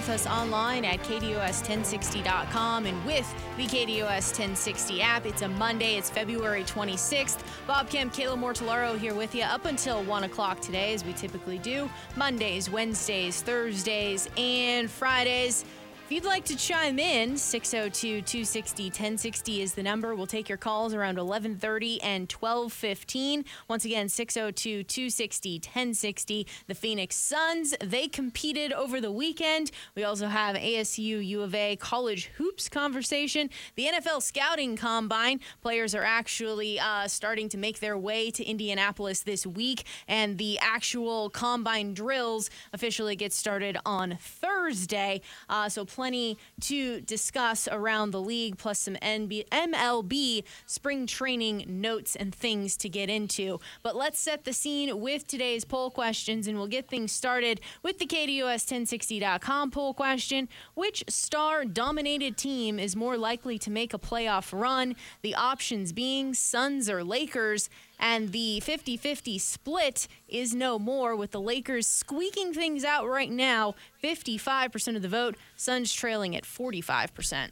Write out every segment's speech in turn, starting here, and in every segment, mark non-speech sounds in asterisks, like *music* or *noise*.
With us online at KDUS1060.com and with the KDUS 1060 app. It's a Monday, it's February 26th. Bob Kemp, Kayla Mortellaro here with you up until 1 o'clock today, as we typically do. Mondays, Wednesdays, Thursdays, and Fridays. If you'd like to chime in, 602-260-1060 is the number. We'll take your calls around 11:30 and 12:15. Once again, 602-260-1060. The Phoenix Suns, they competed over the weekend. We also have ASU U of A college hoops conversation. The NFL scouting combine players are actually uh, starting to make their way to Indianapolis this week, and the actual combine drills officially get started on Thursday. Uh, so plenty to discuss around the league, plus some NB- MLB spring training notes and things to get into. But let's set the scene with today's poll questions, and we'll get things started with the KDUS1060.com poll question. Which star dominated team is more likely to make a playoff run? The options being Suns or Lakers. And the 50 50 split is no more, with the Lakers squeaking things out right now 55% of the vote, Suns trailing at 45%.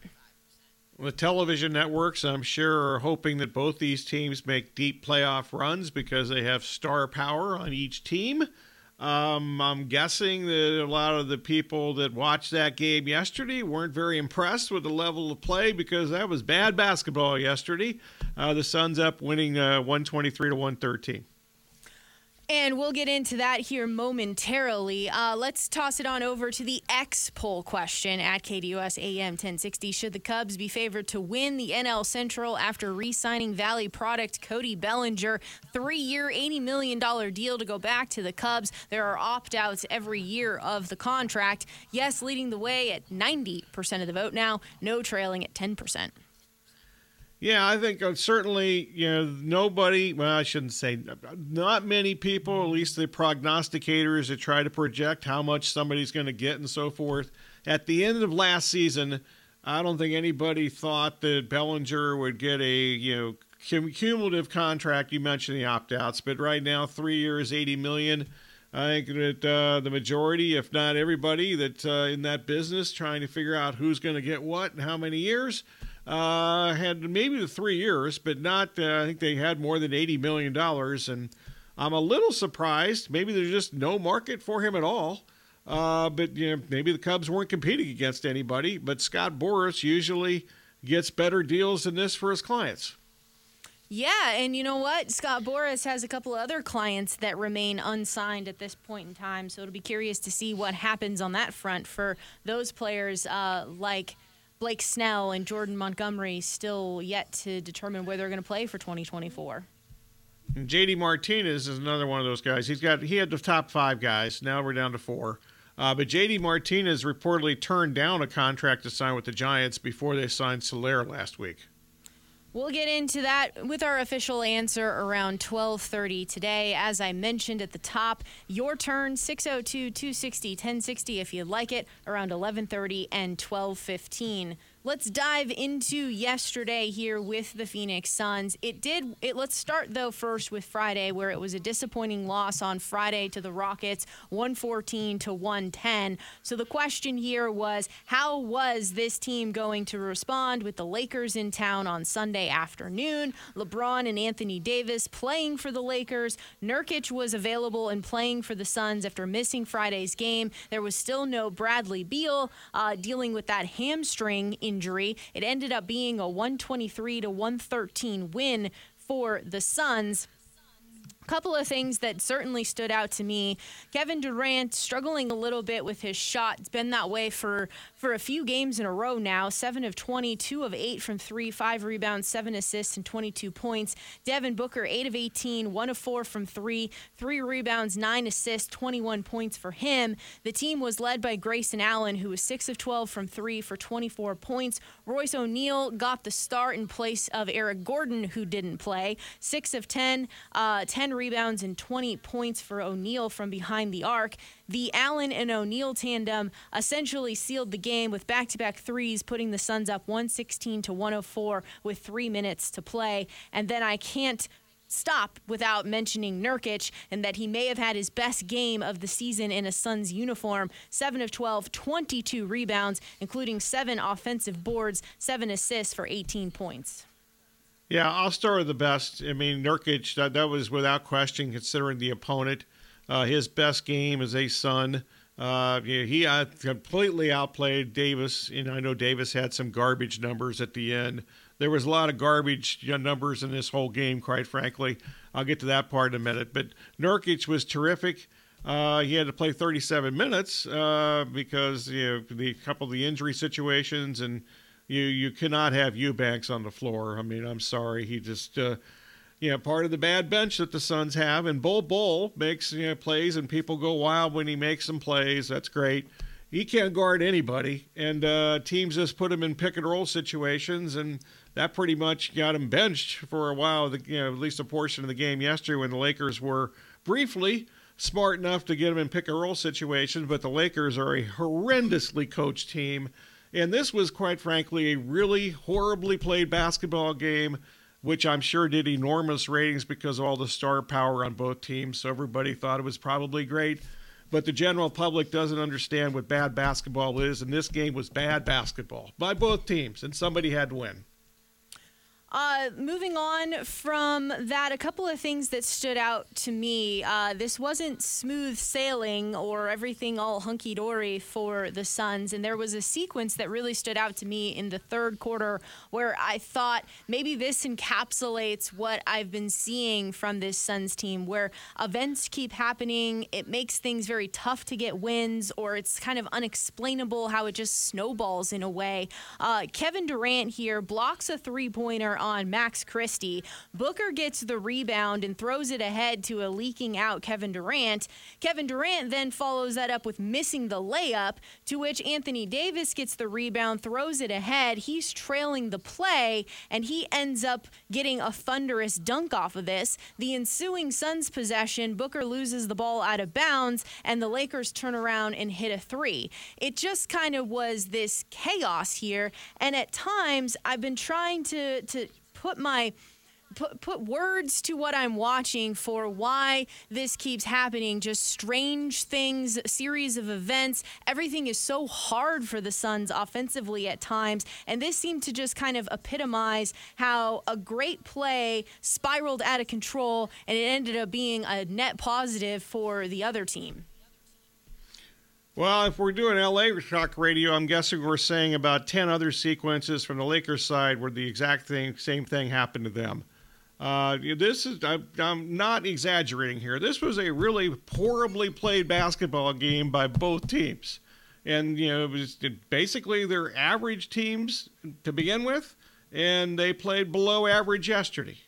The television networks, I'm sure, are hoping that both these teams make deep playoff runs because they have star power on each team. Um, I'm guessing that a lot of the people that watched that game yesterday weren't very impressed with the level of play because that was bad basketball yesterday. Uh, the Suns up winning uh, 123 to 113. And we'll get into that here momentarily. Uh, let's toss it on over to the X poll question at KDUS AM 1060. Should the Cubs be favored to win the NL Central after re signing Valley product Cody Bellinger? Three year, $80 million deal to go back to the Cubs. There are opt outs every year of the contract. Yes, leading the way at 90% of the vote now, no trailing at 10%. Yeah, I think uh, certainly, you know, nobody, well, I shouldn't say, not many people, at least the prognosticators that try to project how much somebody's going to get and so forth. At the end of last season, I don't think anybody thought that Bellinger would get a, you know, cum- cumulative contract. You mentioned the opt outs, but right now, three years, 80 million. I think that uh, the majority, if not everybody, that's uh, in that business trying to figure out who's going to get what and how many years uh, had maybe the three years, but not. Uh, I think they had more than eighty million dollars, and I'm a little surprised. Maybe there's just no market for him at all. Uh, but you know, maybe the Cubs weren't competing against anybody. But Scott Boras usually gets better deals than this for his clients. Yeah, and you know what? Scott Boras has a couple other clients that remain unsigned at this point in time, so it'll be curious to see what happens on that front for those players uh, like Blake Snell and Jordan Montgomery still yet to determine where they're going to play for 2024. And JD Martinez is another one of those guys. He's got he had the top five guys. Now we're down to four. Uh, but JD Martinez reportedly turned down a contract to sign with the Giants before they signed Soler last week. We'll get into that with our official answer around 12:30 today. As I mentioned at the top, your turn 602-260-1060 if you'd like it around 11:30 and 12:15. Let's dive into yesterday here with the Phoenix Suns. It did it let's start though first with Friday where it was a disappointing loss on Friday to the Rockets 114 to 110. So the question here was how was this team going to respond with the Lakers in town on Sunday afternoon? LeBron and Anthony Davis playing for the Lakers. Nurkic was available and playing for the Suns after missing Friday's game. There was still no Bradley Beal uh, dealing with that hamstring injury. It ended up being a 123 to 113 win for the Suns. Couple of things that certainly stood out to me. Kevin Durant struggling a little bit with his shot. It's been that way for for a few games in a row now. 7 of 20, 2 of 8 from 3, 5 rebounds, 7 assists and 22 points. Devin Booker 8 of 18, 1 of 4 from 3, 3 rebounds, 9 assists, 21 points for him. The team was led by Grayson Allen who was 6 of 12 from 3 for 24 points. Royce O'Neale got the start in place of Eric Gordon who didn't play. 6 of 10, uh, 10 rebounds and 20 points for O'Neale from behind the arc. The Allen and O'Neale tandem essentially sealed the game with back-to-back threes, putting the Suns up 116 to 104 with three minutes to play. And then I can't stop without mentioning Nurkic and that he may have had his best game of the season in a Suns uniform. 7 of 12, 22 rebounds, including seven offensive boards, seven assists for 18 points. Yeah, I'll start with the best. I mean, Nurkic, that, that was without question, considering the opponent. Uh, his best game as a Sun. Uh, he uh, completely outplayed Davis, and I know Davis had some garbage numbers at the end. There was a lot of garbage numbers in this whole game, quite frankly. I'll get to that part in a minute. But Nurkic was terrific. Uh, he had to play 37 minutes uh, because you know the couple of the injury situations, and you you cannot have Eubanks on the floor. I mean, I'm sorry, he just uh, you know, part of the bad bench that the Suns have. And Bol Bol makes you know, plays, and people go wild when he makes some plays. That's great. He can't guard anybody, and uh, teams just put him in pick and roll situations, and that pretty much got him benched for a while. The, you know, at least a portion of the game yesterday when the Lakers were briefly smart enough to get him in pick and roll situations, but the Lakers are a horrendously coached team. And this was, quite frankly, a really horribly played basketball game which I'm sure did enormous ratings because of all the star power on both teams. So everybody thought it was probably great. But the general public doesn't understand what bad basketball is, and this game was bad basketball by both teams, and somebody had to win. Uh, moving on from that, a couple of things that stood out to me. Uh, this wasn't smooth sailing or everything all hunky dory for the Suns. And there was a sequence that really stood out to me in the third quarter where I thought maybe this encapsulates what I've been seeing from this Suns team, where events keep happening. It makes things very tough to get wins, or it's kind of unexplainable how it just snowballs in a way. Uh, Kevin Durant here blocks a three pointer on Max Christie. Booker gets the rebound and throws it ahead to a leaking out Kevin Durant. Kevin Durant then follows that up with missing the layup, to which Anthony Davis gets the rebound, throws it ahead. He's trailing the play, and he ends up getting a thunderous dunk off of this. The ensuing Suns possession, Booker loses the ball out of bounds, and the Lakers turn around and hit a three. It just kind of was this chaos here, and at times I've been trying to to put my put put words to what I'm watching for why this keeps happening. Just strange things, series of events. Everything is so hard for the Suns offensively at times, and this seemed to just kind of epitomize how a great play spiraled out of control, and it ended up being a net positive for the other team. Well, if we're doing LA Shock Radio, I'm guessing we're saying about 10 other sequences from the Lakers side where the exact thing, same thing happened to them. Uh, this is, I, I'm not exaggerating here. This was a really horribly played basketball game by both teams. And, you know, it was basically their average teams to begin with, and they played below average yesterday.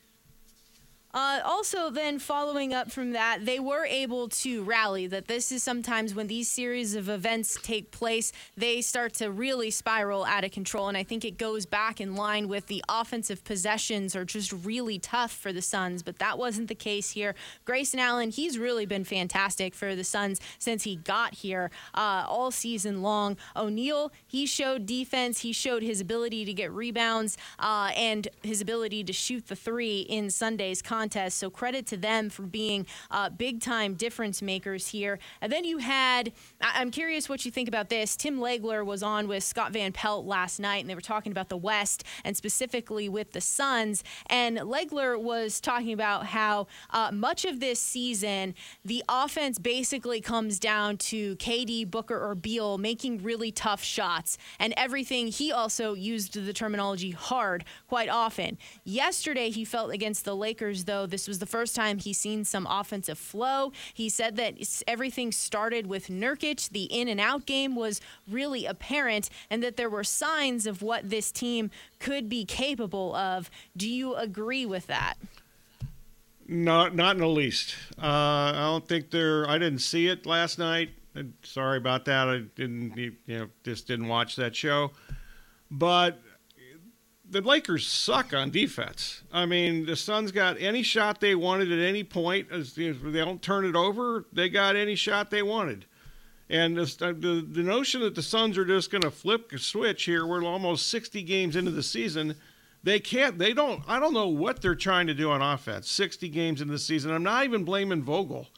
Uh, also, then following up from that, they were able to rally. That this is sometimes when these series of events take place, they start to really spiral out of control. And I think it goes back in line with the offensive possessions are just really tough for the Suns, but that wasn't the case here. Grayson Allen, he's really been fantastic for the Suns since he got here uh, all season long. O'Neale, he showed defense, he showed his ability to get rebounds uh, and his ability to shoot the three in Sunday's contest. So credit to them for being uh, big time difference makers here. And then you had, I- am curious what you think about this. Tim Legler was on with Scott Van Pelt last night, and they were talking about the West and specifically with the Suns. And Legler was talking about how uh, much of this season, the offense basically comes down to KD, Booker, or Beal making really tough shots. And everything, he also used the terminology hard quite often. Yesterday, he felt against the Lakers, though this was the first time he's seen some offensive flow. He said that everything started with Nurkic. The in and out game was really apparent, and that there were signs of what this team could be capable of. Do you agree with that? Not, not in the least. Uh, I don't think they're. I didn't see it last night. Sorry about that. I didn't, you know, just didn't watch that show. But the Lakers suck on defense. I mean, the Suns got any shot they wanted at any point. As they don't turn it over, they got any shot they wanted. And the, the, the notion that the Suns are just going to flip a switch here, we're almost 60 games into the season. They can't, they don't, I don't know what they're trying to do on offense 60 games into the season. I'm not even blaming Vogel.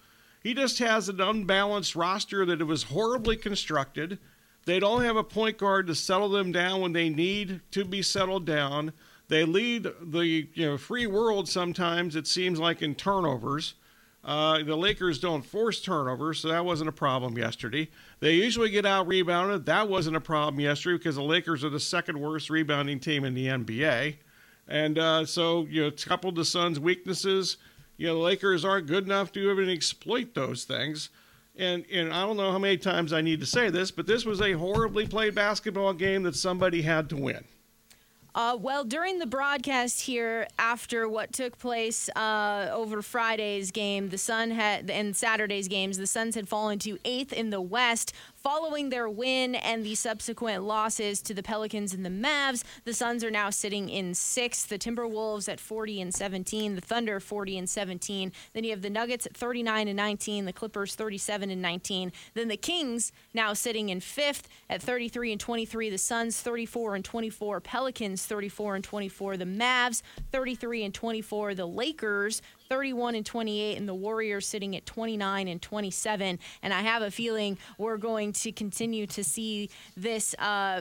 He just has an unbalanced roster that it was horribly constructed. They don't have a point guard to settle them down when they need to be settled down. They lead the you know free world sometimes. It seems like in turnovers. Uh, the Lakers don't force turnovers, so that wasn't a problem yesterday. They usually get out rebounded. That wasn't a problem yesterday because the Lakers are the second worst rebounding team in the NBA. And uh, so, you know, coupled the Suns' weaknesses, you know, the Lakers aren't good enough to even exploit those things. And and I don't know how many times I need to say this, but this was a horribly played basketball game that somebody had to win. Uh, well, during the broadcast here, after what took place uh, over Friday's game, the Sun had and Saturday's games, the Suns had fallen to eighth in the West, Following their win and the subsequent losses to the Pelicans and the Mavs, the Suns are now sitting in sixth. The Timberwolves at 40 and 17, the Thunder 40 and 17. Then you have the Nuggets at 39 and 19, the Clippers 37 and 19. Then the Kings now sitting in fifth at 33 and 23, the Suns 34 and 24, Pelicans 34 and 24, the Mavs 33 and 24, the Lakers 31 and 28, and the Warriors sitting at 29 and 27. And I have a feeling we're going to continue to see this uh,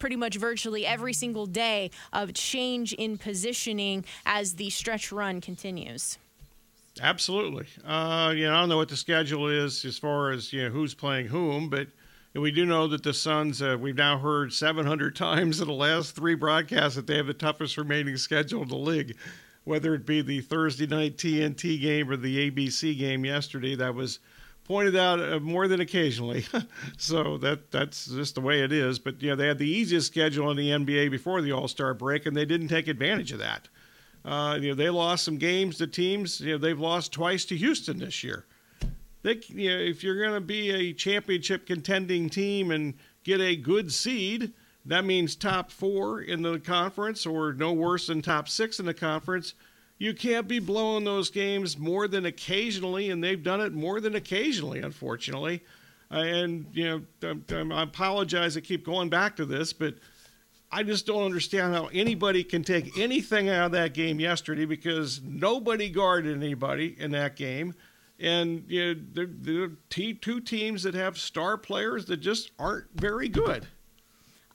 pretty much virtually every single day of change in positioning as the stretch run continues. Absolutely. Uh, you know, I don't know what the schedule is as far as you know who's playing whom, but we do know that the Suns. Uh, we've now heard 700 *laughs* times in the last three broadcasts that they have the toughest remaining schedule in the league whether it be the Thursday night TNT game or the ABC game yesterday, that was pointed out uh, more than occasionally. *laughs* so that that's just the way it is. But you know, they had the easiest schedule in the NBA before the All Star break, and they didn't take advantage of that. Uh, you know, they lost some games to teams. You know, they've lost twice to Houston this year. They, you know, if you're going to be a championship contending team and get a good seed, that means top four in the conference or no worse than top six in the conference. You can't be blowing those games more than occasionally, and they've done it more than occasionally, unfortunately. Uh, and, you know, I apologize I keep going back to this, but I just don't understand how anybody can take anything out of that game yesterday because nobody guarded anybody in that game. And you know, there, there are two teams that have star players that just aren't very good.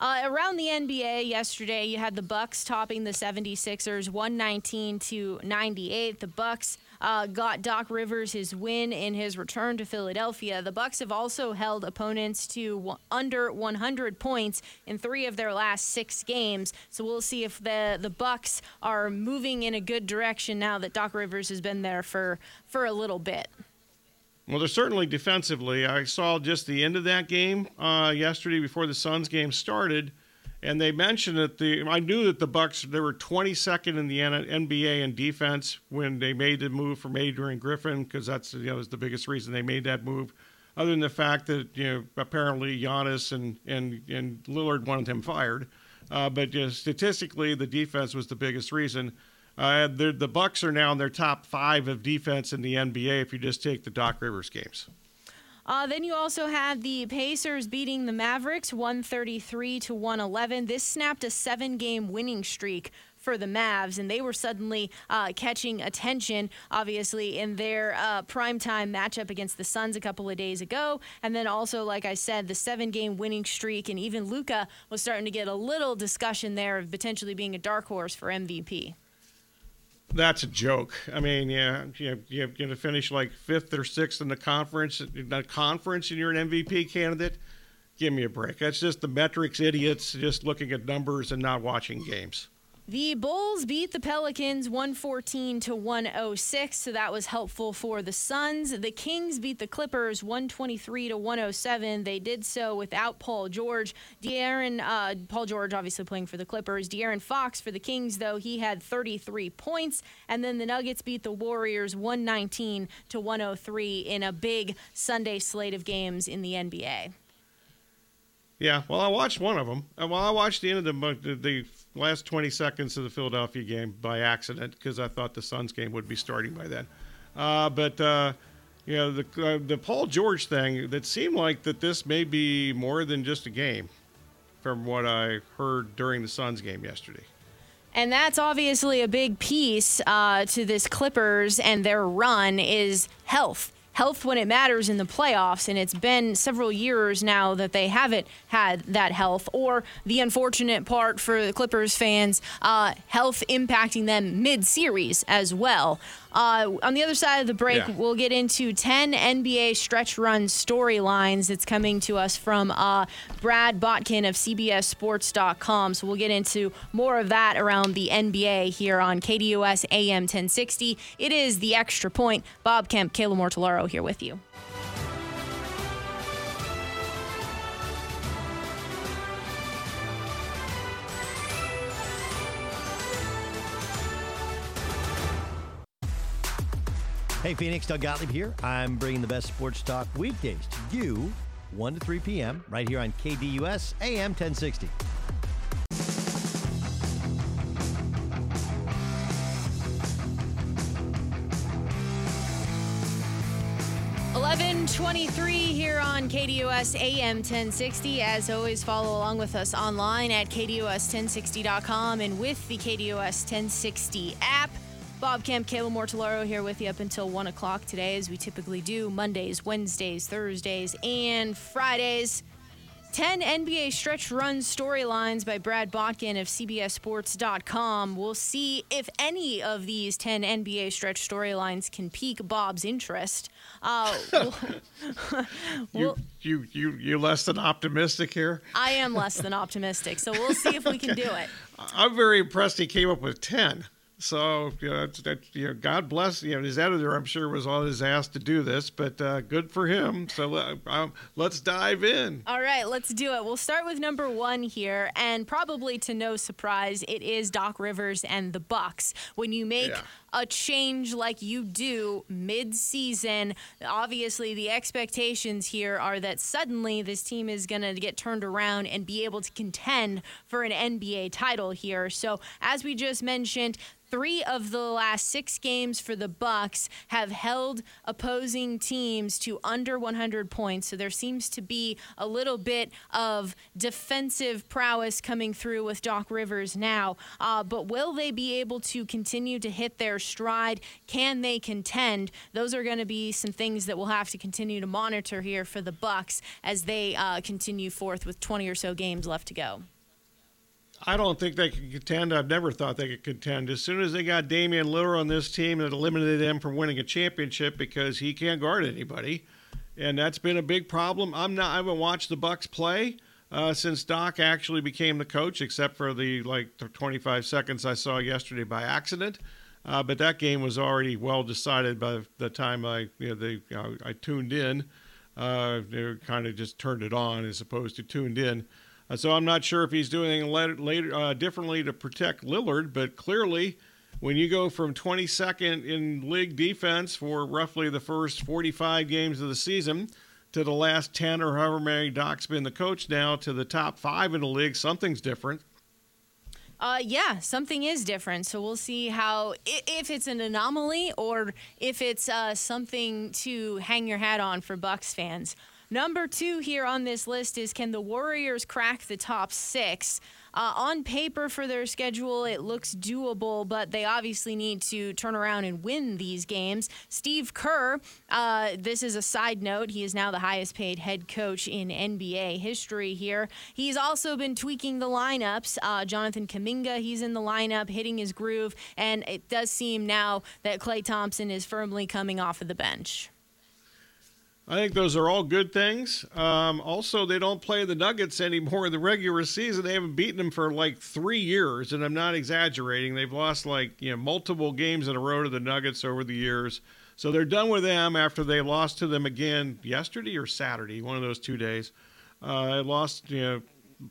Uh, around the NBA yesterday, you had the Bucks topping the 76ers 119 to 98. The Bucks uh, got Doc Rivers his win in his return to Philadelphia. The Bucks have also held opponents to under 100 points in three of their last six games. So we'll see if the the Bucks are moving in a good direction now that Doc Rivers has been there for for a little bit. Well, they're certainly defensively. I saw just the end of that game uh, yesterday before the Suns game started, and they mentioned that the I knew that the Bucks they were 22nd in the NBA in defense when they made the move from Adrian Griffin because that's you know was the biggest reason they made that move. Other than the fact that you know apparently Giannis and and and Lillard wanted him fired, uh, but you know, statistically the defense was the biggest reason. Uh, the, Bucks are now in their top five of defense in the NBA if you just take the Doc Rivers games. Uh, then you also had the Pacers beating the Mavericks 133 to 111. This snapped a seven game winning streak for the Mavs, and they were suddenly uh, catching attention, obviously, in their uh, primetime matchup against the Suns a couple of days ago. And then also, like I said, the seven game winning streak, and even Luka was starting to get a little discussion there of potentially being a dark horse for MVP that's a joke. I mean, yeah, you you're going to finish like fifth or sixth in the conference, the conference, and you're an MVP candidate. Give me a break. That's just the metrics idiots just looking at numbers and not watching games. The Bulls beat the Pelicans 114 to 106, so that was helpful for the Suns. The Kings beat the Clippers 123 to 107. They did so without Paul George. De'Aaron, uh, Paul George obviously playing for the Clippers. De'Aaron Fox for the Kings, though, he had 33 points. And then the Nuggets beat the Warriors 119 to 103 in a big Sunday slate of games in the NBA. Yeah, well, I watched one of them. Uh, well, I watched the end of the, the last 20 seconds of the Philadelphia game by accident because I thought the Suns game would be starting by then. Uh, but uh, you know, the uh, the Paul George thing that seemed like that this may be more than just a game, from what I heard during the Suns game yesterday. And that's obviously a big piece uh, to this Clippers and their run is health health when it matters in the playoffs. And it's been several years now that they haven't had that health. Or the unfortunate part for the Clippers fans, uh, health impacting them mid series as well. Uh, on the other side of the break, yeah. we'll get into 10 NBA stretch run storylines. It's coming to us from uh, Brad Botkin of CBSSports.com. So we'll get into more of that around the NBA here on KDUS AM 1060. It is the extra point. Bob Kemp, Kayla Mortellaro here with you. Hey, Phoenix, Doug Gottlieb here. I'm bringing the best sports talk weekdays to you, 1 to 3 p.m., right here on KDUS AM 1060. Eleven twenty-three here on KDUS AM 1060. As always, follow along with us online at KDUS1060.com and with the KDUS 1060 app. Bob Kemp, Kayla Mortellaro here with you up until 1 o'clock today, as we typically do Mondays, Wednesdays, Thursdays, and Fridays. 10 NBA stretch run storylines by Brad Botkin of CBSSports.com. We'll see if any of these 10 NBA stretch storylines can pique Bob's interest. Uh, *laughs* we'll, you, you, you, you're less than optimistic here? I am less than *laughs* optimistic, so we'll see if we can do it. I'm very impressed he came up with 10. So you know, that, you know, God bless you know his editor. I'm sure was on his ass to do this, but uh, good for him. So uh, um, let's dive in. All right, let's do it. We'll start with number one here, and probably to no surprise, it is Doc Rivers and the Bucks. When you make yeah. A change like you do mid-season, obviously the expectations here are that suddenly this team is going to get turned around and be able to contend for an NBA title here. So as we just mentioned three of the last six games for the Bucks have held opposing teams to under 100 points. So there seems to be a little bit of defensive prowess coming through with Doc Rivers now. Uh, but will they be able to continue to hit their stride? Can they contend? Those are going to be some things that we'll have to continue to monitor here for the Bucks as they uh, continue forth with 20 or so games left to go. I don't think they could contend. I've never thought they could contend. As soon as they got Damian Lillard on this team, it eliminated them from winning a championship because he can't guard anybody, and that's been a big problem. I'm not. I haven't watched the Bucks play uh, since Doc actually became the coach, except for the like the 25 seconds I saw yesterday by accident. Uh, but that game was already well decided by the time I you know, they, you I tuned in. Uh, they kind of just turned it on as opposed to tuned in. Uh, so I'm not sure if he's doing anything later, uh, differently to protect Lillard, but clearly, when you go from 22nd in league defense for roughly the first 45 games of the season to the last 10 or however many Doc's been the coach now to the top five in the league, something's different. Uh, yeah, something is different. So we'll see how if it's an anomaly or if it's uh, something to hang your hat on for Bucks fans. Number two here on this list is can the Warriors crack the top six? Uh, on paper for their schedule, it looks doable, but they obviously need to turn around and win these games. Steve Kerr, uh, this is a side note, he is now the highest paid head coach in NBA history here. He's also been tweaking the lineups. Uh, Jonathan Kuminga, he's in the lineup, hitting his groove, and it does seem now that Klay Thompson is firmly coming off of the bench. I think those are all good things. Um, also, they don't play the Nuggets anymore in the regular season. They haven't beaten them for like three years, and I'm not exaggerating. They've lost like you know multiple games in a row to the Nuggets over the years. So they're done with them after they lost to them again yesterday or Saturday, one of those two days. Uh, I lost, you know,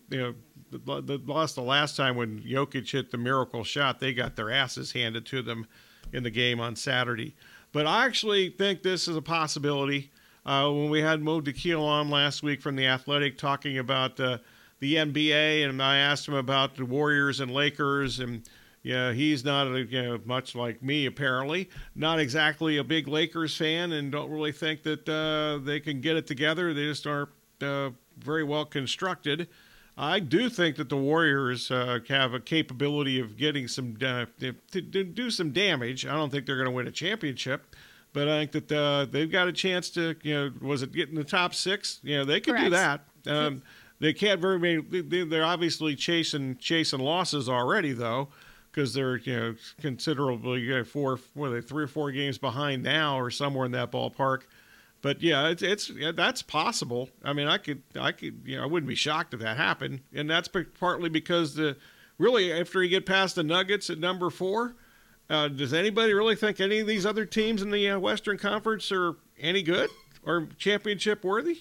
you know, the, lost the last time when Jokic hit the miracle shot. They got their asses handed to them in the game on Saturday. But I actually think this is a possibility. Uh, when we had Mo Dakhil on last week from the Athletic talking about uh, the NBA, and I asked him about the Warriors and Lakers, and yeah, he's not a, you know, much like me apparently, not exactly a big Lakers fan, and don't really think that uh, they can get it together. They just aren't uh, very well constructed. I do think that the Warriors uh, have a capability of getting some uh, to, to, do some damage. I don't think they're going to win a championship, but I think that uh, they've got a chance to. You know, was it getting the top six? You know, they could Correct. do that. Um, they can't very many. They're obviously chasing chasing losses already, though, because they're you know considerably you know, four, are they, three or four games behind now, or somewhere in that ballpark but yeah, it's it's yeah, that's possible. I mean, I could I could you know I wouldn't be shocked if that happened, and that's partly because the really after you get past the Nuggets at number four, uh, does anybody really think any of these other teams in the uh, Western Conference are any good or championship worthy?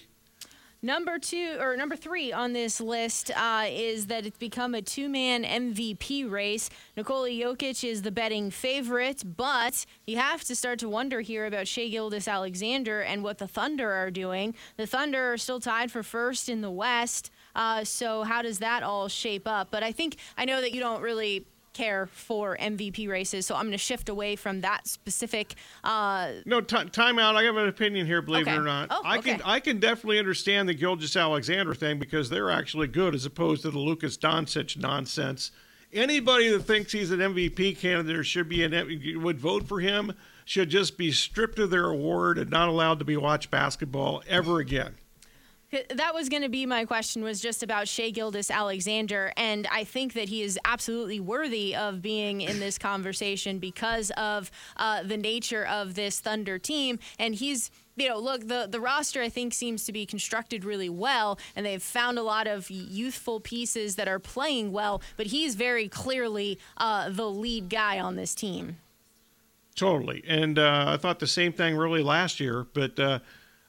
Number two or number three on this list uh, is that it's become a two-man MVP race. Nikola Jokic is the betting favorite, but you have to start to wonder here about Shai Gilgeous Alexander and what the Thunder are doing. The Thunder are still tied for first in the West. Uh, so how does that all shape up? But I think I know that you don't really care for MVP races, so I'm going to shift away from that specific. Uh, no, t- time out. I have an opinion here, believe okay. it or not. Oh, I okay. can I can definitely understand the Gilgeous-Alexander thing because they're actually good as opposed to the Lucas Doncic nonsense. Anybody that thinks he's an MVP candidate or should be an would vote for him should just be stripped of their award and not allowed to be watch basketball ever again. That was going to be my question was just about Shai Gilgeous Alexander and I think that he is absolutely worthy of being in this conversation because of uh, the nature of this Thunder team, and he's you know, look, the, the roster I think seems to be constructed really well, and they've found a lot of youthful pieces that are playing well, but he's very clearly uh, the lead guy on this team. Totally. And uh, I thought the same thing really last year, but uh,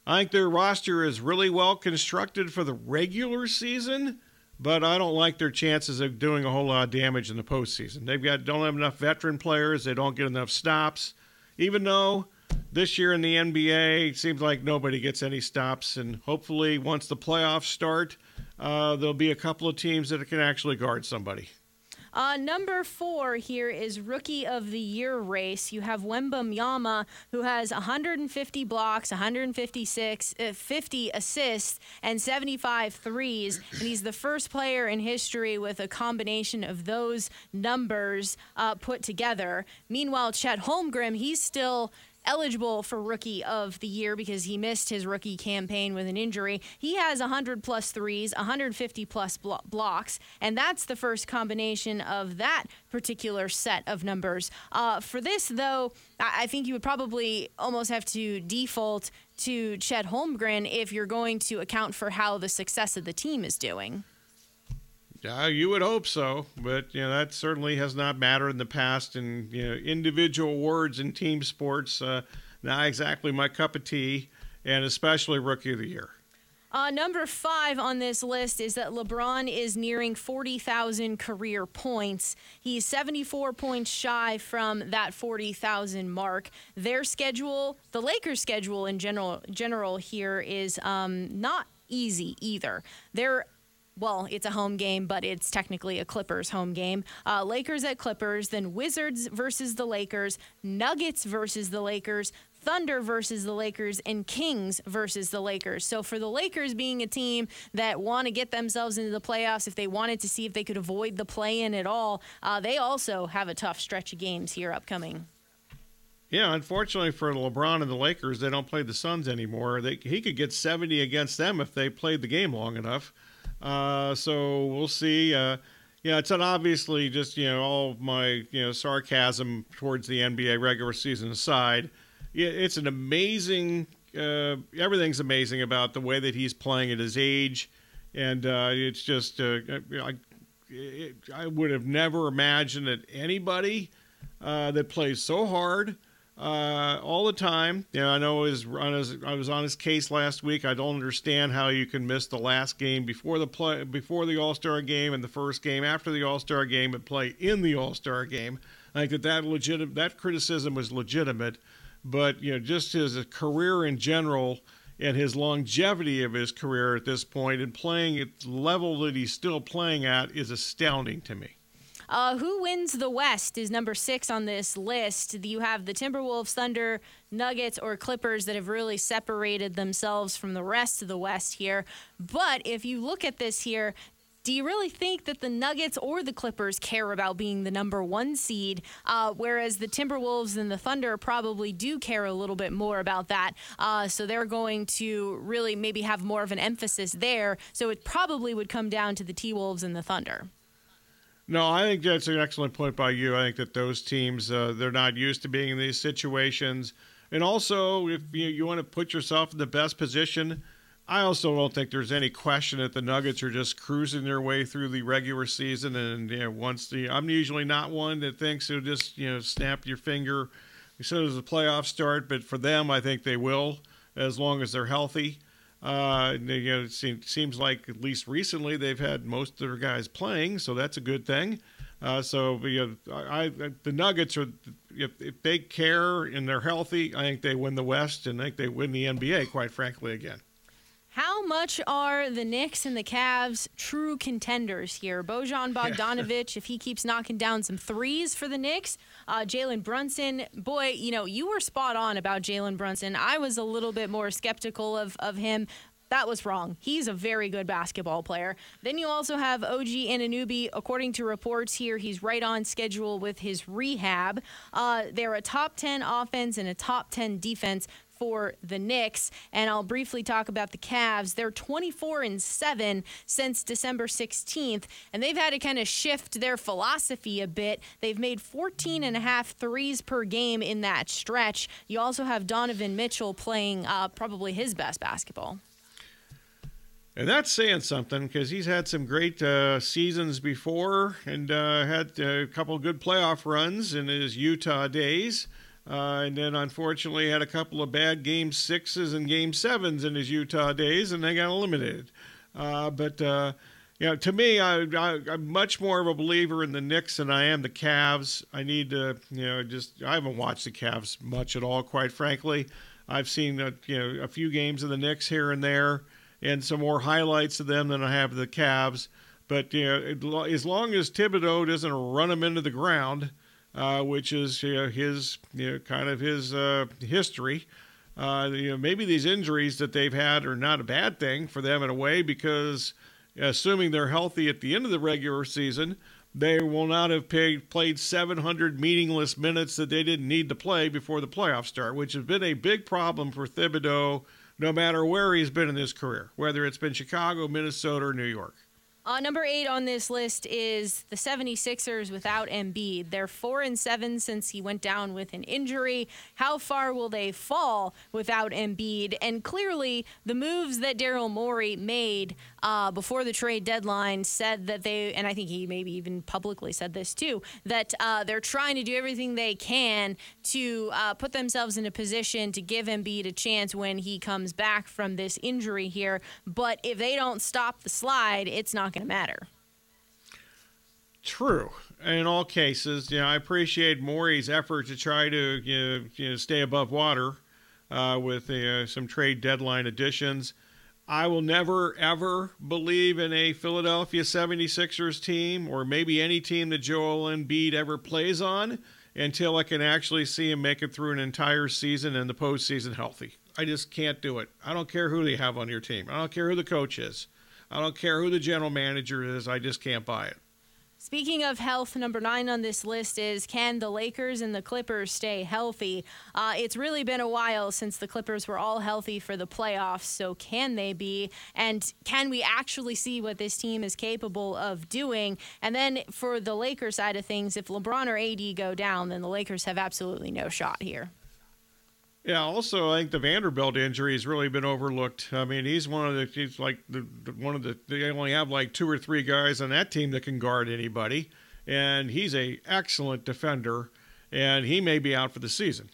I think their roster is really well constructed for the regular season, but I don't like their chances of doing a whole lot of damage in the postseason. They've got don't have enough veteran players. They don't get enough stops. Even though this year in the NBA, it seems like nobody gets any stops, and hopefully once the playoffs start, uh, there'll be a couple of teams that can actually guard somebody. Uh, number four here is Rookie of the Year race. You have Wembanyama, who has 150 blocks, 156, uh, 50 assists, and 75 threes. And he's the first player in history with a combination of those numbers uh, put together. Meanwhile, Chet Holmgren, he's still eligible for rookie of the year because he missed his rookie campaign with an injury. He has 100 plus threes, 150 plus blo- blocks, and that's the first combination of that particular set of numbers. Uh, for this, though, I-, I think you would probably almost have to default to Chet Holmgren if you're going to account for how the success of the team is doing. Yeah, you would hope so, but you know that certainly has not mattered in the past. And you know, individual awards in team sports, uh, not exactly my cup of tea, and especially rookie of the year. Uh, number five on this list is that LeBron is nearing 40,000 career points. He's 74 points shy from that 40,000 mark. Their schedule, the Lakers' schedule in general, general here is um, not easy either. They're well, it's a home game, but it's technically a Clippers home game. Uh, Lakers at Clippers, then Wizards versus the Lakers, Nuggets versus the Lakers, Thunder versus the Lakers, and Kings versus the Lakers. So for the Lakers being a team that want to get themselves into the playoffs, if they wanted to see if they could avoid the play in at all, uh, they also have a tough stretch of games here upcoming. Yeah, unfortunately for LeBron and the Lakers, they don't play the Suns anymore. They, he could get 70 against them if they played the game long enough. Uh, so we'll see. Uh, yeah, it's an obviously just you know all my you know sarcasm towards the NBA regular season aside. Yeah, it's an amazing uh, everything's amazing about the way that he's playing at his age, and uh, it's just uh, I, I would have never imagined that anybody uh, that plays so hard uh, all the time. You know, I know his, I was on his case last week. I don't understand how you can miss the last game before the play before the All Star game and the first game after the All Star game and play in the All Star game. I think that that legit that criticism was legitimate, but you know, just his career in general and his longevity of his career at this point and playing at the level that he's still playing at is astounding to me. Uh, who wins the West is number six on this list. You have the Timberwolves, Thunder, Nuggets, or Clippers that have really separated themselves from the rest of the West here. But if you look at this here, do you really think that the Nuggets or the Clippers care about being the number one seed, uh, whereas the Timberwolves and the Thunder probably do care a little bit more about that? Uh, so they're going to really maybe have more of an emphasis there. So it probably would come down to the T Wolves and the Thunder. No, I think that's an excellent point by you. I think that those teams uh, they're not used to being in these situations, and also if you, you want to put yourself in the best position I also don't think there's any question that the Nuggets are just cruising their way through the regular season. And you know, once the I'm usually not one that thinks you'll just you know snap your finger as soon as the playoffs start. But for them, I think they will as long as they're healthy. Uh, you know, it seems, seems like at least recently they've had most of their guys playing, so that's a good thing. Uh, so you know, I, I, the Nuggets are if, if they care and they're healthy, I think they win the West and I think they win the NBA. Quite frankly, again. How much are the Knicks and the Cavs true contenders here? Bojan Bogdanovic, if he keeps knocking down some threes for the Knicks, uh, Jalen Brunson, boy, you know, you were spot on about Jalen Brunson. I was a little bit more skeptical of, of him. That was wrong. He's a very good basketball player. Then you also have OG Anunoby. According to reports here, he's right on schedule with his rehab. Uh, they're a top 10 offense and a top 10 defense for the Knicks. And I'll briefly talk about the Cavs. They're 24 and 7 since December 16th, and they've had to kind of shift their philosophy a bit. They've made 14 and a half threes per game in that stretch. You also have Donovan Mitchell playing uh, probably his best basketball. And that's saying something because he's had some great uh, seasons before and uh, had a couple good playoff runs in his Utah days. Uh, and then unfortunately had a couple of bad game sixes and game sevens in his Utah days, and they got eliminated. Uh, but uh, you know, to me, I, am much more of a believer in the Knicks than I am the Cavs. I need to, you know, just I haven't watched the Cavs much at all, quite frankly. I've seen a, you know a few games of the Knicks here and there, and some more highlights of them than I have the Cavs. But you know, as long as Thibodeau doesn't run them into the ground uh, which is you know, his you know, kind of his uh, history. Uh, you know, maybe these injuries that they've had are not a bad thing for them in a way because, assuming they're healthy at the end of the regular season, they will not have paid, played 700 meaningless minutes that they didn't need to play before the playoffs start, which has been a big problem for Thibodeau no matter where he's been in his career, whether it's been Chicago, Minnesota, or New York. Uh, number eight on this list is the 76ers without Embiid. They're four and seven since he went down with an injury. How far will they fall without Embiid? And clearly, the moves that Daryl Morey made uh, before the trade deadline said that they, and I think he maybe even publicly said this too, that uh, they're trying to do everything they can to uh, put themselves in a position to give Embiid a chance when he comes back from this injury here. But if they don't stop the slide, it's not going to matter. True. In all cases, you know, I appreciate Morey's effort to try to you know, you know stay above water uh, with uh, some trade deadline additions. I will never, ever believe in a Philadelphia 76ers team or maybe any team that Joel Embiid ever plays on until I can actually see him make it through an entire season and the postseason healthy. I just can't do it. I don't care who they have on your team. I don't care who the coach is. I don't care who the general manager is. I just can't buy it. Speaking of health, number nine on this list is can the Lakers and the Clippers stay healthy? Uh, it's really been a while since the Clippers were all healthy for the playoffs, so can they be? And can we actually see what this team is capable of doing? And then for the Lakers side of things, if LeBron or AD go down, then the Lakers have absolutely no shot here. Yeah. Also, I think the Vanderbilt injury has really been overlooked. I mean, he's one of the he's like the, the one of the they only have like two or three guys on that team that can guard anybody, and he's a excellent defender, and he may be out for the season.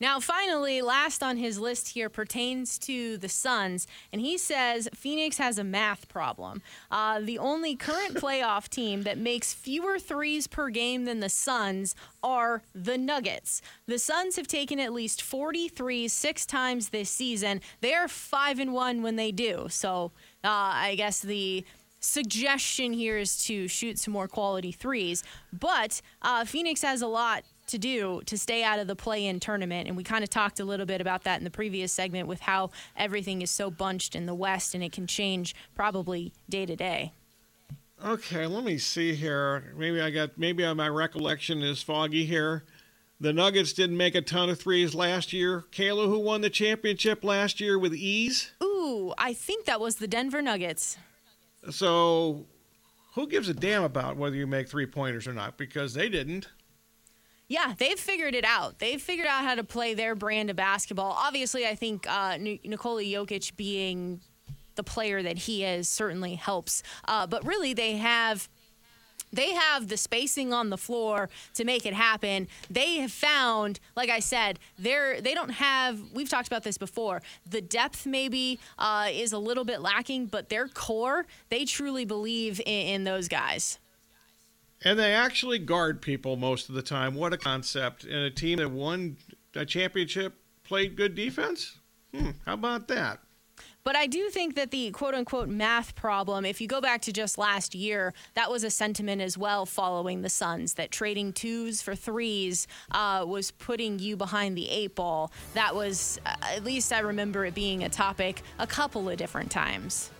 Now, finally, last on his list here pertains to the Suns, and he says Phoenix has a math problem. Uh, the only current *laughs* playoff team that makes fewer threes per game than the Suns are the Nuggets. The Suns have taken at least 43 six times this season. They are five and one when they do. So, uh, I guess the suggestion here is to shoot some more quality threes. But uh, Phoenix has a lot to do to stay out of the play in tournament. And we kind of talked a little bit about that in the previous segment with how everything is so bunched in the West and it can change probably day to day. Okay, let me see here. Maybe I got maybe my recollection is foggy here. The Nuggets didn't make a ton of threes last year. Kayla, who won the championship last year with ease? Ooh, I think that was the Denver Nuggets. So, who gives a damn about whether you make three pointers or not? Because they didn't. Yeah, they've figured it out. They've figured out how to play their brand of basketball. Obviously, I think uh, Nikola Jokic being the player that he is certainly helps. Uh, but really, they have they have the spacing on the floor to make it happen. They have found, like I said, they're they don't have. We've talked about this before. The depth maybe uh, is a little bit lacking, but their core, they truly believe in, in those guys. And they actually guard people most of the time. What a concept. And a team that won a championship played good defense? Hmm, how about that? But I do think that the quote unquote math problem, if you go back to just last year, that was a sentiment as well following the Suns that trading twos for threes uh, was putting you behind the eight ball. That was, uh, at least I remember it being a topic a couple of different times.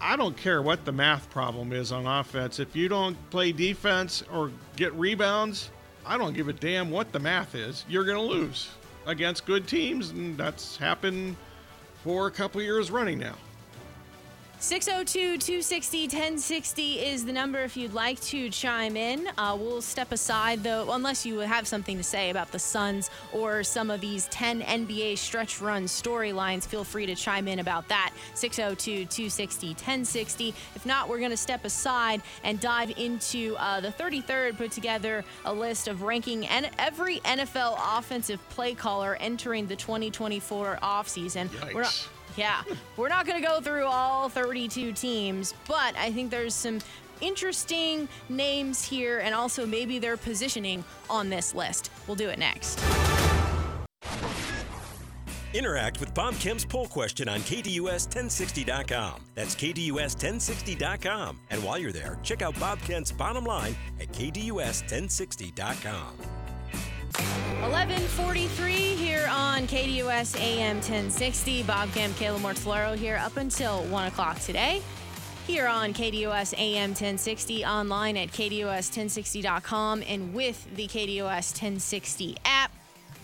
I don't care what the math problem is on offense. If you don't play defense or get rebounds, I don't give a damn what the math is. You're going to lose against good teams, and that's happened for a couple years running now. 602 260 1060 is the number if you'd like to chime in. Uh, we'll step aside, though, unless you have something to say about the Suns or some of these 10 NBA stretch run storylines. Feel free to chime in about that. 602 260 1060. If not, we're going to step aside and dive into uh, the 33rd, put together a list of ranking and every NFL offensive play caller entering the 2024 offseason. Yikes. We're not, yeah, we're not going to go through all 32 teams, but I think there's some interesting names here and also maybe their positioning on this list. We'll do it next. Interact with Bob Kemp's poll question on KDUS1060.com. That's KDUS1060.com. And while you're there, check out Bob Kemp's bottom line at KDUS1060.com. 1143 here on KDUS AM 1060. Bob Kemp, Kayla Mortellaro here up until 1 o'clock today. Here on KDUS AM 1060, online at KDUS1060.com, and with the KDUS 1060 app.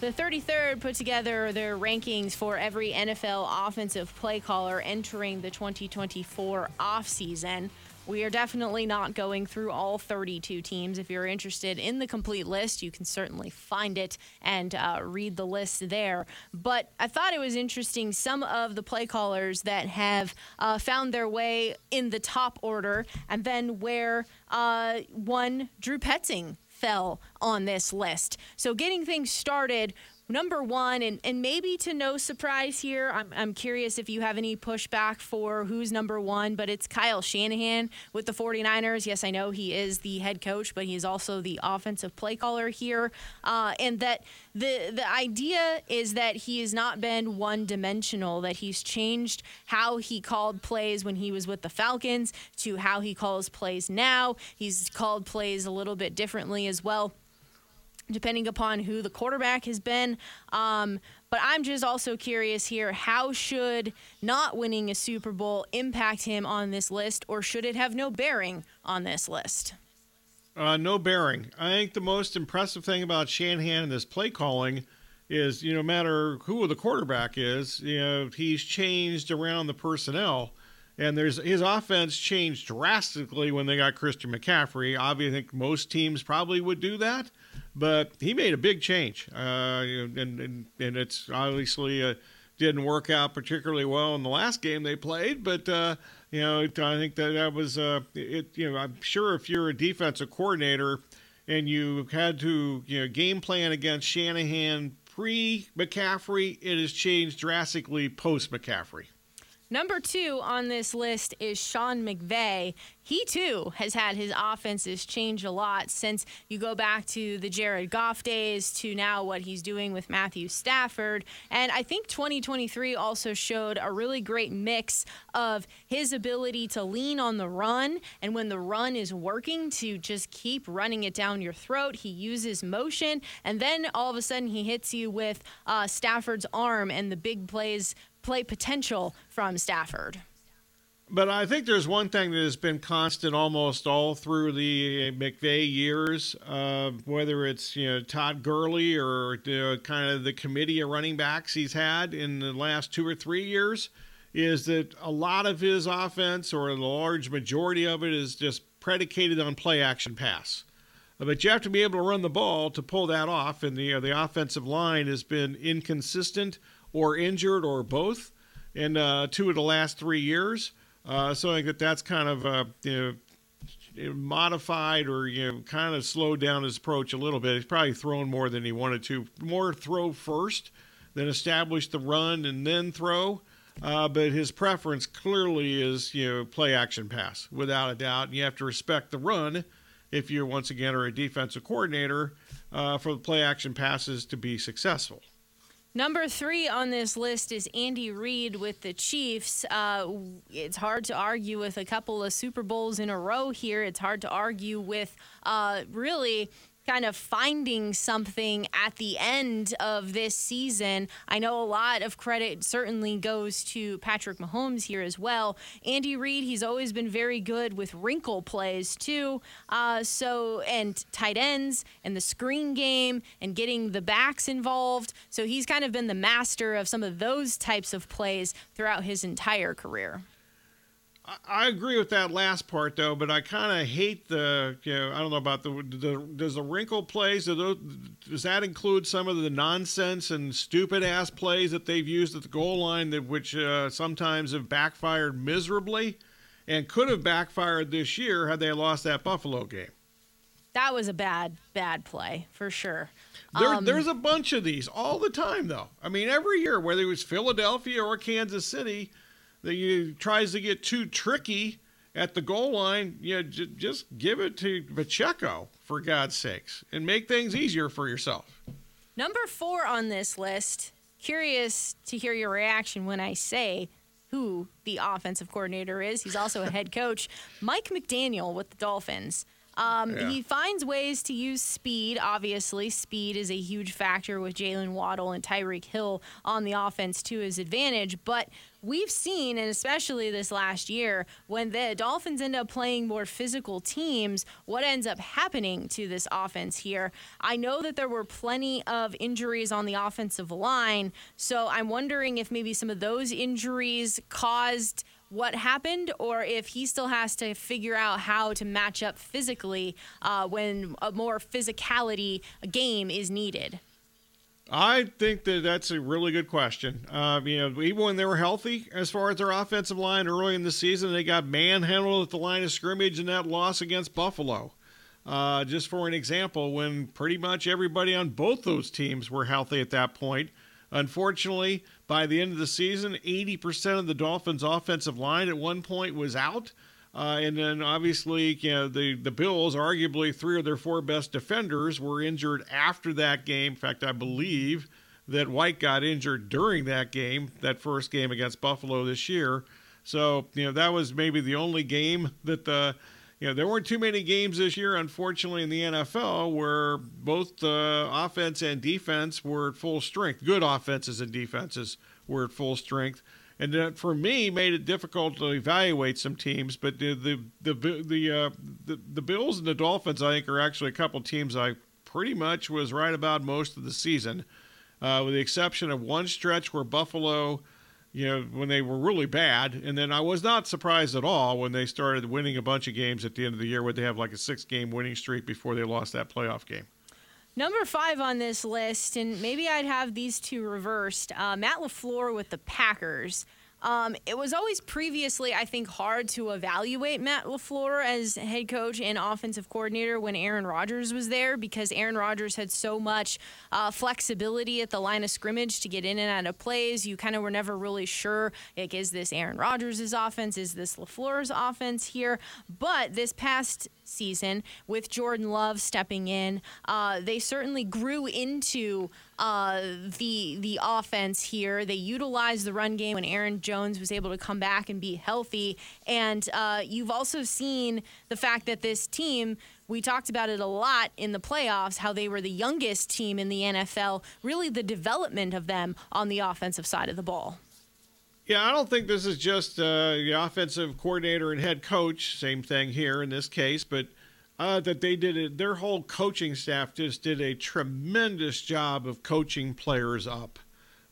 The 33rd put together their rankings for every NFL offensive play caller entering the 2024 offseason. We are definitely not going through all 32 teams. If you're interested in the complete list, you can certainly find it and uh, read the list there. But I thought it was interesting some of the play callers that have uh, found their way in the top order, and then where uh, one Drew Petzing fell on this list. So getting things started number one, and, and maybe to no surprise here, I'm, I'm curious if you have any pushback for who's number one, but it's Kyle Shanahan with the 49ers. Yes, I know he is the head coach, but he's also the offensive play caller here. Uh, and that the, the idea is that he has not been one dimensional, that he's changed how he called plays when he was with the Falcons to how he calls plays now. He's called plays a little bit differently as well depending upon who the quarterback has been. Um, but I'm just also curious here how should not winning a Super Bowl impact him on this list, or should it have no bearing on this list? Uh, no bearing. I think the most impressive thing about Shanahan and this play calling is, you know, no matter who the quarterback is, you know, he's changed around the personnel. And there's his offense changed drastically when they got Christian McCaffrey. Obviously, I think most teams probably would do that. But he made a big change, uh, and, and and it's obviously uh, didn't work out particularly well in the last game they played, but. Uh, you know, I think that that was uh, it. You know, I'm sure if you're a defensive coordinator and you had to, you know, game plan against Shanahan pre McCaffrey, it has changed drastically post McCaffrey. Number two on this list is Sean McVay. He too has had his offenses change a lot since you go back to the Jared Goff days to now what he's doing with Matthew Stafford. And I think 2023 also showed a really great mix of his ability to lean on the run and when the run is working to just keep running it down your throat. He uses motion and then all of a sudden he hits you with uh, Stafford's arm and the big plays play potential from Stafford. But I think there's one thing that has been constant almost all through the McVay years, uh, whether it's you know Todd Gurley or the, kind of the committee of running backs he's had in the last two or three years, is that a lot of his offense or the large majority of it is just predicated on play action pass. But you have to be able to run the ball to pull that off, and the uh, the offensive line has been inconsistent or injured or both in uh, two of the last three years. Uh, so I think that that's kind of uh, you know, modified or you know kind of slowed down his approach a little bit. He's probably thrown more than he wanted to. More throw first, then establish the run and then throw. Uh, but his preference clearly is you know play action pass without a doubt. And you have to respect the run if you once again are a defensive coordinator uh, for the play action passes to be successful. Number three on this list is Andy Reid with the Chiefs. Uh, it's hard to argue with a couple of Super Bowls in a row here. It's hard to argue with uh, really kind of finding something at the end of this season. I know a lot of credit certainly goes to Patrick Mahomes here as well. Andy Reid, he's always been very good with wrinkle plays too. Uh, so and tight ends and the screen game and getting the backs involved. So he's kind of been the master of some of those types of plays throughout his entire career. I agree with that last part though, but I kind of hate the. You know, I don't know about the, the does the wrinkle plays. Do those, does that include some of the nonsense and stupid ass plays that they've used at the goal line that which uh, sometimes have backfired miserably, and could have backfired this year had they lost that Buffalo game. That was a bad bad play for sure. There, um, there's a bunch of these all the time though. I mean, every year, whether it was Philadelphia or Kansas City that tries to get too tricky at the goal line, you know, j- just give it to Pacheco for God's sakes and make things easier for yourself. Number four on this list. Curious to hear your reaction when I say who the offensive coordinator is. He's also a head coach, Mike McDaniel with the Dolphins. Um, yeah. He finds ways to use speed. Obviously, speed is a huge factor with Jaylen Waddle and Tyreek Hill on the offense to his advantage. But we've seen, and especially this last year, when the Dolphins end up playing more physical teams, what ends up happening to this offense here? I know that there were plenty of injuries on the offensive line, so I'm wondering if maybe some of those injuries caused what happened or if he still has to figure out how to match up physically uh, when a more physicality game is needed. I think that that's a really good question. Uh, you know, even when they were healthy, as far as their offensive line early in the season, they got manhandled at the line of scrimmage in that loss against Buffalo. Uh, just for an example, when pretty much everybody on both those teams were healthy at that point. Unfortunately, by the end of the season, 80% of the Dolphins' offensive line at one point was out. Uh, and then obviously, you know, the, the Bills, arguably three of their four best defenders, were injured after that game. In fact, I believe that White got injured during that game, that first game against Buffalo this year. So, you know, that was maybe the only game that the, you know, there weren't too many games this year, unfortunately, in the NFL where both the offense and defense were at full strength. Good offenses and defenses were at full strength and that for me made it difficult to evaluate some teams. But the the the the, uh, the, the Bills and the Dolphins, I think, are actually a couple teams I pretty much was right about most of the season, uh, with the exception of one stretch where Buffalo. You know, when they were really bad. And then I was not surprised at all when they started winning a bunch of games at the end of the year, where they have like a six game winning streak before they lost that playoff game. Number five on this list, and maybe I'd have these two reversed. Uh, Matt LaFleur with the Packers. Um, it was always previously, I think, hard to evaluate Matt LaFleur as head coach and offensive coordinator when Aaron Rodgers was there because Aaron Rodgers had so much uh, flexibility at the line of scrimmage to get in and out of plays. You kind of were never really sure, like, is this Aaron Rodgers' offense? Is this LaFleur's offense here? But this past season with Jordan Love stepping in. Uh, they certainly grew into uh, the the offense here. They utilized the run game when Aaron Jones was able to come back and be healthy. And uh, you've also seen the fact that this team. We talked about it a lot in the playoffs, how they were the youngest team in the NFL, really the development of them on the offensive side of the ball. Yeah, I don't think this is just uh, the offensive coordinator and head coach. Same thing here in this case, but uh, that they did it. Their whole coaching staff just did a tremendous job of coaching players up.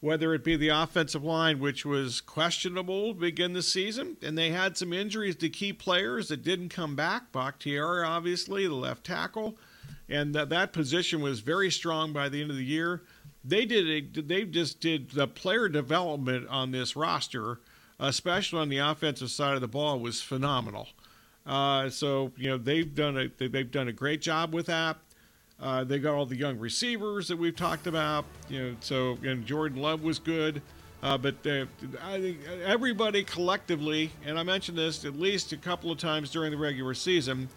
Whether it be the offensive line, which was questionable begin the season, and they had some injuries to key players that didn't come back. Bakhtiari, obviously, the left tackle, and that, that position was very strong by the end of the year they did a, they just did the player development on this roster, especially on the offensive side of the ball, was phenomenal. Uh, so you know they've done a they've done a great job with that. Uh, they got all the young receivers that we've talked about. You know, so and Jordan Love was good. Uh, but uh, I think everybody collectively, and I mentioned this at least a couple of times during the regular season.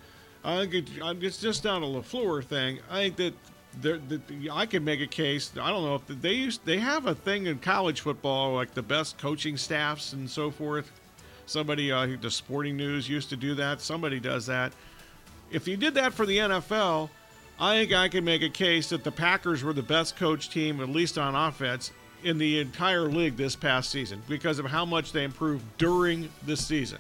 I think it, it's just not a LaFleur thing. I think that the, I can make a case. I don't know if they used they have a thing in college football like the best coaching staffs and so forth. Somebody, uh, I think the Sporting News used to do that. Somebody does that. If you did that for the NFL, I think I can make a case that the Packers were the best coach team, at least on offense, in the entire league this past season because of how much they improved during the season.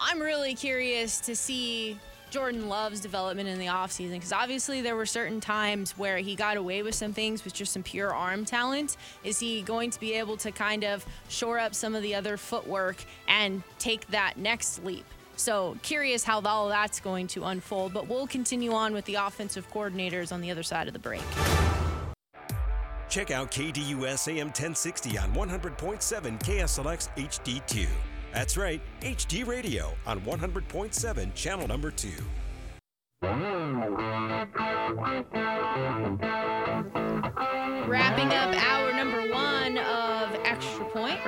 I'm really curious to see Jordan Love's development in the offseason because obviously there were certain times where he got away with some things with just some pure arm talent. Is he going to be able to kind of shore up some of the other footwork and take that next leap? So curious how all that's going to unfold, but we'll continue on with the offensive coordinators on the other side of the break. Check out KDUS AM 1060 on 100.7 KSLX HD2. That's right, HD Radio on 100.7, channel number 2. Wrapping up hour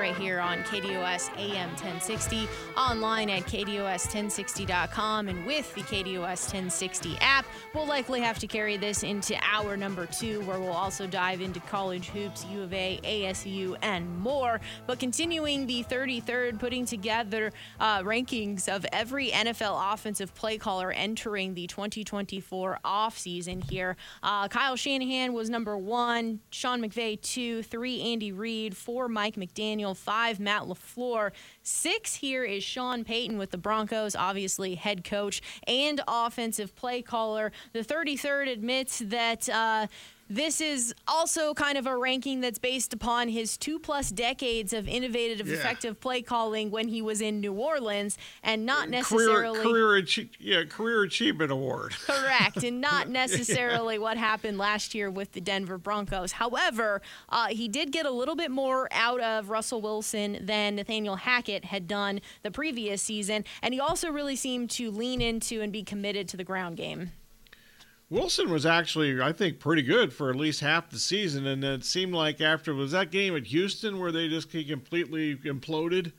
right here on KDUS AM 1060, online at KDUS1060.com, and with the KDUS 1060 app. We'll likely have to carry this into hour number two, where we'll also dive into college hoops, U of A, ASU, and more. But continuing the 33rd, putting together uh, rankings of every NFL offensive play caller entering the 2024 offseason here. Uh, Kyle Shanahan was number one, Sean McVay two, three Andy Reid, four Mike McDaniel, five Matt LaFleur, six here is Sean Payton with the Broncos, obviously head coach and offensive play caller. The 33rd admits that. Uh, this is also kind of a ranking that's based upon his two plus decades of innovative, yeah. effective play calling when he was in New Orleans, and not necessarily career, career yeah career achievement award. *laughs* Correct, and not necessarily yeah. what happened last year with the Denver Broncos. However, uh, he did get a little bit more out of Russell Wilson than Nathaniel Hackett had done the previous season, and he also really seemed to lean into and be committed to the ground game. Wilson was actually, I think, pretty good for at least half the season, and it seemed like after was that game at Houston where they just completely imploded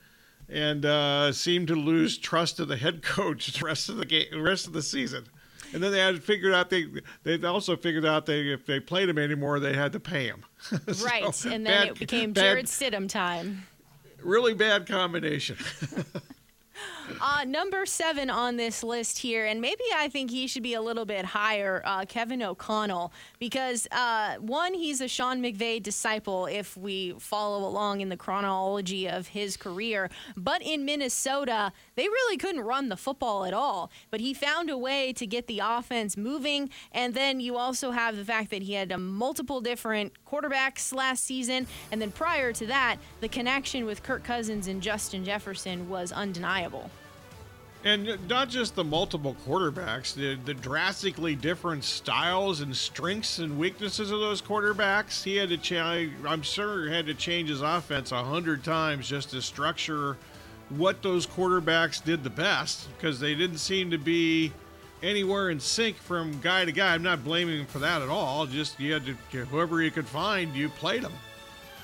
and uh, seemed to lose trust of the head *laughs* coach the rest of the game, the rest of the season. And then they had figured out they they also figured out they if they played him anymore they had to pay him. *laughs* so right, and then bad, it became Jarrett Stidham time. Really bad combination. *laughs* *gasps* Uh, number seven on this list here, and maybe I think he should be a little bit higher, uh, Kevin O'Connell, because uh, one, he's a Sean McVay disciple if we follow along in the chronology of his career. But in Minnesota, they really couldn't run the football at all. But he found a way to get the offense moving, and then you also have the fact that he had multiple different quarterbacks last season, and then prior to that, the connection with Kirk Cousins and Justin Jefferson was undeniable. And not just the multiple quarterbacks, the, the drastically different styles and strengths and weaknesses of those quarterbacks. He had to change, I'm sure, had to change his offense a hundred times just to structure what those quarterbacks did the best because they didn't seem to be anywhere in sync from guy to guy. I'm not blaming him for that at all. Just you had to, whoever you could find, you played them.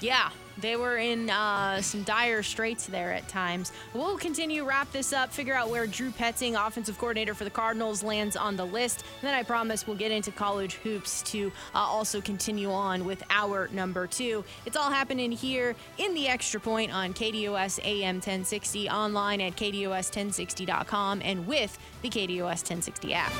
Yeah, they were in uh, some dire straits there at times. We'll continue wrap this up, figure out where Drew Petzing, offensive coordinator for the Cardinals, lands on the list. And then I promise we'll get into college hoops to uh, also continue on with hour number two. It's all happening here in the Extra Point on KDUS AM 1060, online at KDUS1060.com, and with the KDUS 1060 app.